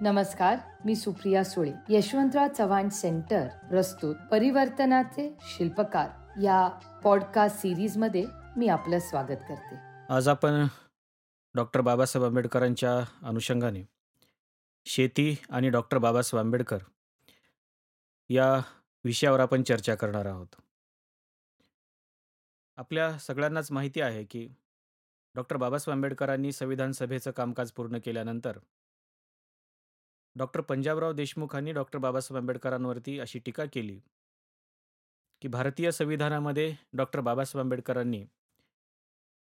नमस्कार मी सुप्रिया सुळे यशवंतराव चव्हाण सेंटर प्रस्तुत परिवर्तनाचे शिल्पकार. या पॉडकास्ट सिरीजमध्ये मी आपलं स्वागत करते. आज आपण डॉक्टर बाबासाहेब आंबेडकरांच्या अनुषंगाने शेती आणि डॉक्टर बाबासाहेब आंबेडकर या विषयावर आपण चर्चा करणार आहोत. आपल्या सगळ्यांनाच माहिती आहे की डॉक्टर बाबासाहेब आंबेडकरांनी संविधान सभेचं कामकाज पूर्ण केल्यानंतर डॉक्टर पंजाबराव देशमुखांनी डॉक्टर बाबासाहेब आंबेडकरांवरती अशी टीका केली की भारतीय संविधानामध्ये डॉक्टर बाबासाहेब आंबेडकरांनी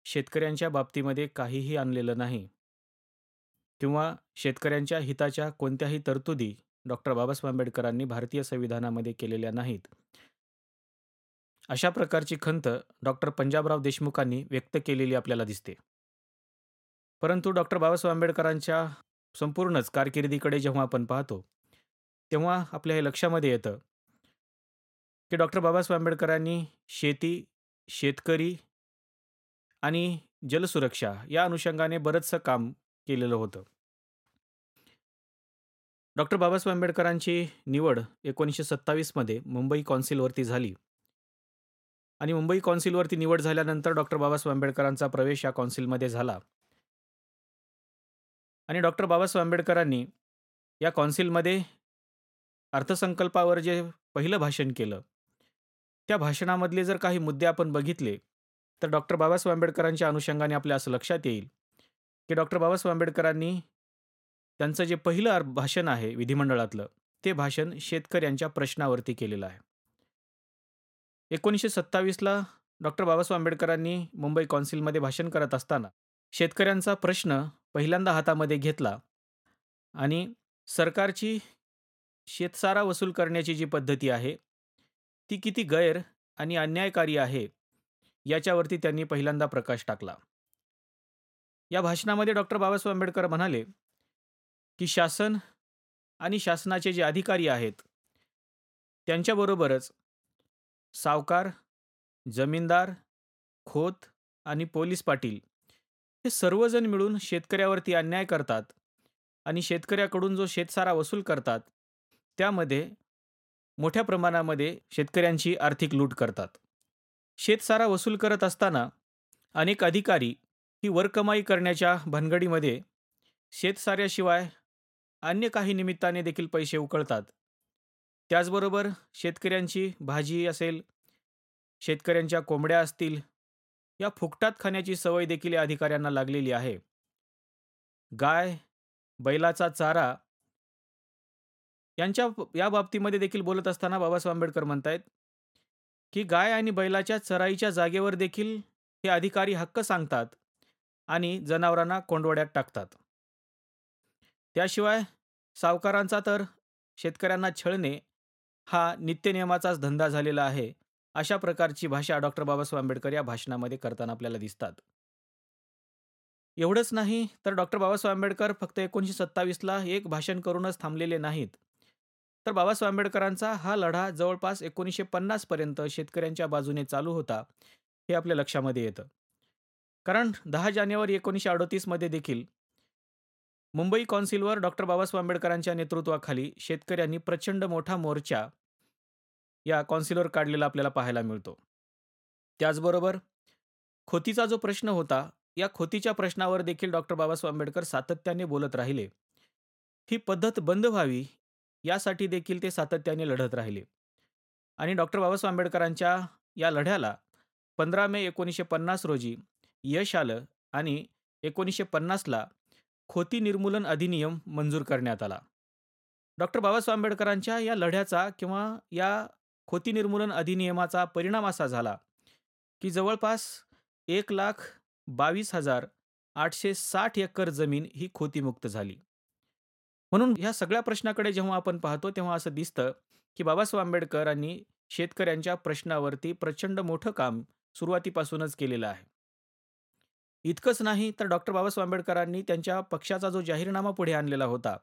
शेतकऱ्यांच्या बाबतीमध्ये काहीही आणलेलं नाही किंवा शेतकऱ्यांच्या हिताच्या कोणत्याही तरतुदी डॉक्टर बाबासाहेब आंबेडकरांनी भारतीय संविधानामध्ये केलेल्या नाहीत. अशा प्रकारची खंत डॉक्टर पंजाबराव देशमुखांनी व्यक्त केलेली आपल्याला दिसते. परंतु डॉक्टर बाबासाहेब आंबेडकरांच्या संपूर्णच कारकिर्दीकडे जेव्हा आपण पाहतो तेव्हा आपल्या हे लक्षामध्ये येतं की डॉक्टर बाबासाहेब आंबेडकरांनी शेती शेतकरी आणि जलसुरक्षा या अनुषंगाने बरंचसं काम केलेलं होतं. डॉक्टर बाबासाहेब आंबेडकरांची निवड एकोणीसशे सत्तावीसमध्ये मुंबई कौन्सिलवरती झाली. आणि मुंबई कौन्सिलवरती निवड झाल्यानंतर डॉक्टर बाबासाहेब आंबेडकरांचा प्रवेश या कौन्सिलमध्ये झाला. आणि डॉक्टर बाबासाहेब आंबेडकरांनी या कौन्सिलमध्ये अर्थसंकल्पावर जे पहिलं भाषण केलं त्या भाषणामधले जर काही मुद्दे आपण बघितले तर डॉक्टर बाबासाहेब आंबेडकरांच्या अनुषंगाने आपल्या असं लक्षात येईल की डॉक्टर बाबासाहेब आंबेडकरांनी त्यांचं जे पहिलं भाषण आहे विधिमंडळातलं ते भाषण शेतकऱ्यांच्या प्रश्नावरती केलेलं आहे. एकोणीसशे सत्तावीसला डॉक्टर बाबासाहेब आंबेडकरांनी मुंबई कौन्सिलमध्ये भाषण करत असताना शेतकऱ्यांचा प्रश्न पहिल्यांदा हातामध्ये घेतला आणि सरकारची शेतसारा वसूल करण्याची जी पद्धती आहे ती किती गैर आणि अन्यायकारी आहे याच्यावरती त्यांनी पहिल्यांदा प्रकाश टाकला. या भाषणामध्ये डॉक्टर बाबासाहेब आंबेडकर म्हणाले की शासन आणि शासनाचे जे अधिकारी आहेत त्यांच्याबरोबरच सावकार जमीनदार खोत आणि पोलीस पाटील हे सर्वजण मिळून शेतकऱ्यावरती अन्याय करतात आणि शेतकऱ्याकडून जो शेतसारा वसूल करतात त्यामध्ये मोठ्या प्रमाणामध्ये शेतकऱ्यांची आर्थिक लूट करतात. शेतसारा वसूल करत असताना अनेक अधिकारी ही वरकमाई करण्याच्या भानगडीमध्ये शेतसाऱ्याशिवाय अन्य काही निमित्ताने देखील पैसे उकळतात. त्याचबरोबर शेतकऱ्यांची भाजी असेल शेतकऱ्यांच्या कोंबड्या असतील या फुकटात खाण्याची सवय देखील या अधिकाऱ्यांना लागलेली आहे. गाय बैलाचा चारा यांच्या या बाबतीमध्ये देखील बोलत असताना बाबासाहेब आंबेडकर म्हणतायत की गाय आणि बैलाच्या चराईच्या जागेवर देखील हे अधिकारी हक्क सांगतात आणि जनावरांना कोंडवड्यात टाकतात. त्याशिवाय सावकारांचा तर शेतकऱ्यांना छळणे हा नित्यनियमाचाच धंदा झालेला आहे. अशा प्रकारची भाषा डॉक्टर बाबासाहेब आंबेडकर या भाषणामध्ये करताना आपल्याला दिसतात. एवढंच नाही तर डॉक्टर बाबासाहेब आंबेडकर फक्त एकोणीसशे सत्तावीसला एक भाषण करूनच थांबलेले नाहीत. तर बाबासाहेब आंबेडकरांचा हा लढा जवळपास एकोणीसशे पन्नासपर्यंत शेतकऱ्यांच्या बाजूने चालू होता हे आपल्या लक्षामध्ये येतं. कारण दहा जानेवारी एकोणीसशे अडतीसमध्ये देखील मुंबई कौन्सिलवर डॉक्टर बाबासाहेब आंबेडकरांच्या नेतृत्वाखाली शेतकऱ्यांनी प्रचंड मोठा मोर्चा या कॉन्सिलवर काढलेला आपल्याला पाहायला मिळतो. त्याचबरोबर खोतीचा जो प्रश्न होता या खोतीच्या प्रश्नावर देखील डॉक्टर बाबासाहेब आंबेडकर सातत्याने बोलत राहिले. ही पद्धत बंद व्हावी यासाठी देखील ते सातत्याने लढत राहिले. आणि डॉक्टर बाबासाहेब आंबेडकरांच्या या लढ्याला पंधरा मे एकोणीसशे पन्नास रोजी यश आलं आणि एकोणीसशे पन्नासला खोती निर्मूलन अधिनियम मंजूर करण्यात आला. डॉक्टर बाबासाहेब आंबेडकरांच्या या लढ्याचा किंवा या खोती निर्मूलन अधिनियमाचा परिणाम असा झाला की जवळपास एक लाख बावीस हजार आठशे साठ एकर जमीन ही खोतीमुक्त झाली. म्हणून ह्या सगळ्या प्रश्नाकडे जेव्हा आपण पाहतो तेव्हा असं दिसतं की बाबासाहेब आंबेडकरांनी शेतकऱ्यांच्या प्रश्नावरती प्रचंड मोठं काम सुरुवातीपासूनच केलेलं आहे. इतकंच नाही तर डॉक्टर बाबासाहेब आंबेडकरांनी त्यांच्या पक्षाचा जो जाहीरनामा पुढे आणलेला होता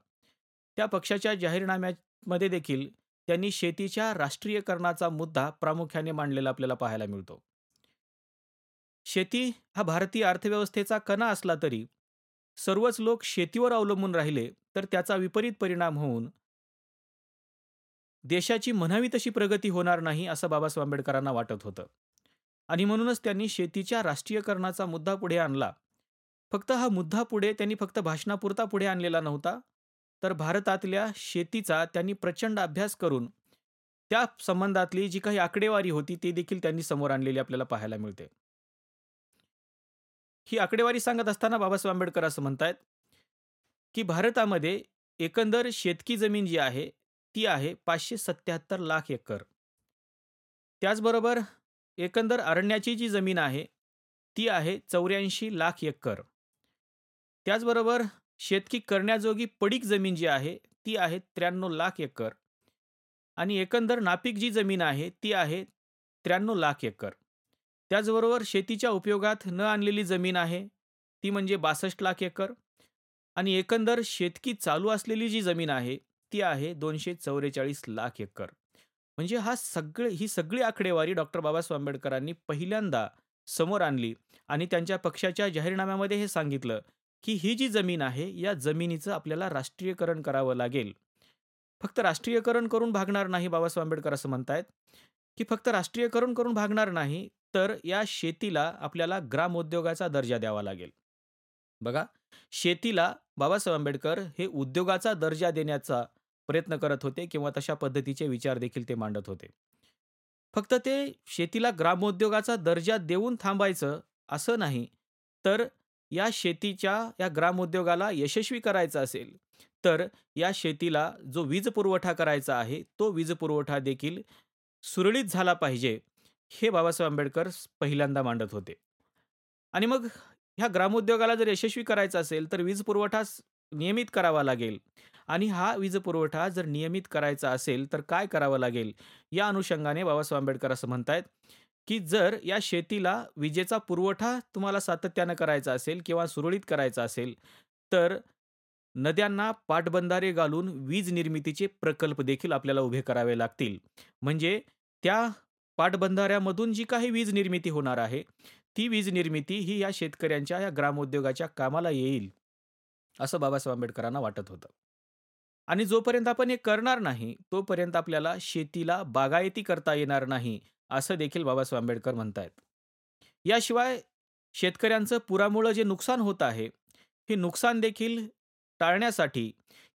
त्या पक्षाच्या जाहीरनाम्यामध्ये देखील त्यांनी शेतीच्या राष्ट्रीयकरणाचा मुद्दा प्रामुख्याने मांडलेला आपल्याला पाहायला मिळतो. शेती हा भारतीय अर्थव्यवस्थेचा कणा असला तरी सर्वच लोक शेतीवर अवलंबून राहिले तर त्याचा विपरीत परिणाम होऊन देशाची म्हणावी तशी प्रगती होणार नाही असं बाबासाहेब आंबेडकरांना वाटत होतं. आणि म्हणूनच त्यांनी शेतीच्या राष्ट्रीयकरणाचा मुद्दा पुढे आणला. फक्त हा मुद्दा पुढे त्यांनी फक्त भाषणापुरता पुढे आणलेला नव्हता. तर भारतातल्या शेतीचा त्यांनी प्रचंड अभ्यास करून त्या संबंधातली जी काही आकडेवारी होती ती देखील त्यांनी समोर आणलेली आपल्याला पाहायला मिळते. ही आकडेवारी सांगत असताना बाबासाहेब आंबेडकर असं म्हणतायत की भारतामध्ये एकंदर शेतकी जमीन जी आहे ती आहे पाचशे सत्याहत्तर लाख एकर. त्याचबरोबर एकंदर अरण्याची जी जमीन आहे ती आहे चौऱ्याऐंशी लाख एकर. त्याचबरोबर शेतकी करण्याजोगी पडीक जमीन जी आहे ती आहे त्र्याण्णव लाख एकर. आणि एकंदर नापीक जी जमीन आहे ती आहे त्र्याण्णव लाख एकर. त्याचबरोबर शेतीच्या उपयोगात न आणलेली जमीन आहे ती म्हणजे बासष्ट लाख एकर. आणि एकंदर शेतकी चालू असलेली जी जमीन आहे ती आहे दोनशे चौवेचाळीस लाख एकर. म्हणजे हा सगळे ही सगळी आकडेवारी डॉक्टर बाबासाहेब आंबेडकरांनी पहिल्यांदा समोर आणली आणि त्यांच्या पक्षाच्या जाहीरनाम्यामध्ये हे सांगितलं की ही जी जमीन आहे या जमिनीचं आपल्याला राष्ट्रीयकरण करावं लागेल. फक्त राष्ट्रीयकरण करून भागणार नाही बाबासाहेब आंबेडकर असं म्हणतायत. की फक्त राष्ट्रीयकरण करून भागणार नाही तर या शेतीला आपल्याला ग्रामोद्योगाचा दर्जा द्यावा लागेल. बघा शेतीला बाबासाहेब आंबेडकर हे उद्योगाचा दर्जा देण्याचा प्रयत्न करत होते किंवा तशा पद्धतीचे विचार देखील ते मांडत होते. फक्त ते शेतीला ग्रामोद्योगाचा दर्जा देऊन थांबायचं असं नाही तर या शेतीच्या या ग्रामोद्योगाला यशस्वी करायचं असेल तर या शेतीला जो वीज पुरवठा करायचा आहे तो वीज पुरवठा देखील सुरळीत झाला पाहिजे हे बाबासाहेब आंबेडकर पहिल्यांदा मांडत होते. आणि मग ह्या ग्रामोद्योगाला जर यशस्वी करायचा असेल तर वीज पुरवठा नियमित करावा लागेल. आणि हा वीज पुरवठा जर नियमित करायचा असेल तर काय करावं लागेल? या अनुषंगाने बाबासाहेब आंबेडकर असं म्हणतायत की जर या शेतीला विजेचा पुरवठा तुम्हाला सातत्यानं करायचा असेल किंवा सुरळीत करायचा असेल तर नद्यांना पाटबंधारे घालून वीज निर्मितीचे प्रकल्प देखील आपल्याला उभे करावे लागतील. म्हणजे त्या पाटबंधाऱ्यामधून जी काही वीज निर्मिती होणार आहे ती वीज निर्मिती ही या शेतकऱ्यांच्या या ग्रामोद्योगाच्या कामाला येईल असं बाबासाहेब आंबेडकरांना वाटत होतं. आणि जोपर्यंत आपण हे करणार नाही तोपर्यंत आपल्याला शेतीला बागायती करता येणार नाही असं देखील बाबासाहेब आंबेडकर म्हणतायत. याशिवाय शेतकऱ्यांचं पुरामुळं जे नुकसान होत आहे हे नुकसान देखील टाळण्यासाठी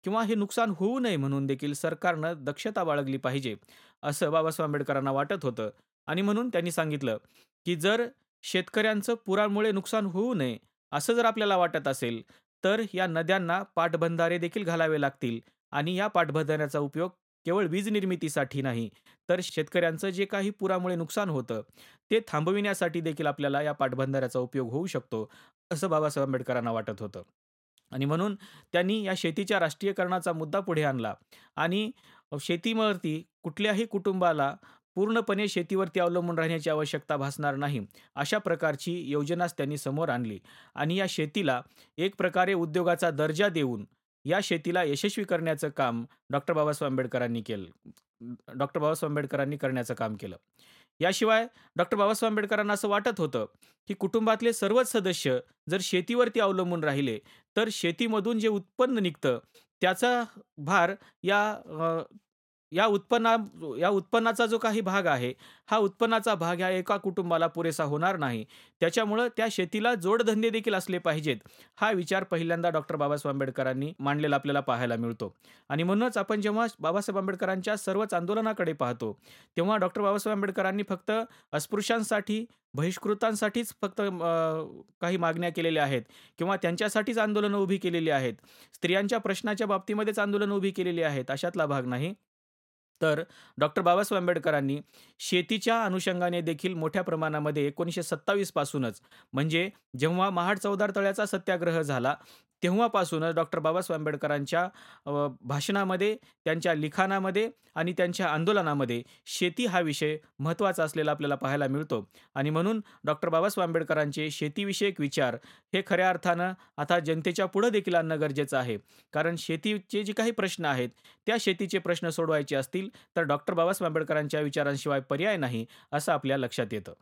किंवा हे नुकसान होऊ नये म्हणून देखील सरकारनं दक्षता बाळगली पाहिजे असं बाबासाहेब आंबेडकरांना वाटत होतं. आणि म्हणून त्यांनी सांगितलं की जर शेतकऱ्यांचं पुरामुळे नुकसान होऊ नये असं जर आपल्याला वाटत असेल तर या नद्यांना पाटबंधारे देखील घालावे लागतील आणि या पाटबंधाऱ्याचा उपयोग केवळ वीज निर्मितीसाठी नाही तर शेतकऱ्यांचं जे काही पुरामुळे नुकसान होतं ते थांबविण्यासाठी देखील आपल्याला या पाटबंधाऱ्याचा उपयोग होऊ शकतो असं बाबासाहेब आंबेडकरांना वाटत होतं. आणि म्हणून त्यांनी या शेतीच्या राष्ट्रीयकरणाचा मुद्दा पुढे आणला आणि शेतीवरती कुठल्याही कुटुंबाला पूर्णपणे शेतीवरती अवलंबून राहण्याची आवश्यकता भासणार नाही अशा प्रकारची योजनाच त्यांनी समोर आणली. आणि या शेतीला एक प्रकारे उद्योगाचा दर्जा देऊन या शेतीला यशस्वी करण्याचं काम डॉक्टर बाबासाहेब आंबेडकरांनी केलं. डॉक्टर बाबासाहेब आंबेडकरांनी करण्याचं काम केलं. याशिवाय डॉक्टर बाबासाहेब आंबेडकरांना असं वाटत होतं की कुटुंबातले सर्वच सदस्य जर शेतीवरती अवलंबून राहिले तर शेतीमधून जे उत्पन्न निघतं त्याचा भार या या उत्पन्ना या उत्पन्नाचा जो काही भाग आहे हा उत्पन्नाचा भाग ह्या एका कुटुंबाला पुरेसा होणार नाही. त्याच्यामुळं त्या शेतीला जोडधंदे देखील असले पाहिजेत हा विचार पहिल्यांदा डॉक्टर बाबासाहेब आंबेडकरांनी मांडलेला आपल्याला पाहायला मिळतो. आणि म्हणूनच आपण जेव्हा बाबासाहेब आंबेडकरांच्या सर्वच आंदोलनाकडे पाहतो तेव्हा डॉक्टर बाबासाहेब आंबेडकरांनी फक्त अस्पृश्यांसाठी बहिष्कृतांसाठीच फक्त काही मागण्या केलेल्या आहेत किंवा त्यांच्यासाठीच आंदोलनं उभी केलेली आहेत. स्त्रियांच्या प्रश्नाच्या बाबतीमध्येच आंदोलनं उभी केलेली आहेत अशातला भाग नाही. तर डॉक्टर बाबासाहेब आंबेडकरांनी शेतीच्या अनुषंगाने देखील मोठ्या प्रमाणामध्ये एकोणीसशे सत्तावीसपासूनच म्हणजे जेव्हा महाड चौदार तळ्याचा सत्याग्रह झाला तेव्हापासूनच डॉक्टर बाबासाहेब आंबेडकरांच्या भाषणामध्ये त्यांच्या लिखाणामध्ये आणि त्यांच्या आंदोलनामध्ये शेती हा विषय महत्त्वाचा असलेला आपल्याला पाहायला मिळतो. आणि म्हणून डॉक्टर बाबासाहेब आंबेडकरांचे शेतीविषयक विचार हे खऱ्या अर्थानं आता जनतेच्या पुढं देखील आणणं गरजेचं आहे. कारण शेतीचे जे काही प्रश्न आहेत त्या शेतीचे प्रश्न सोडवायचे असतील तर डॉक्टर बाबासाहेब आंबेडकरांच्या विचारांशिवाय पर्याय नाही असं आपल्या लक्षात येतं.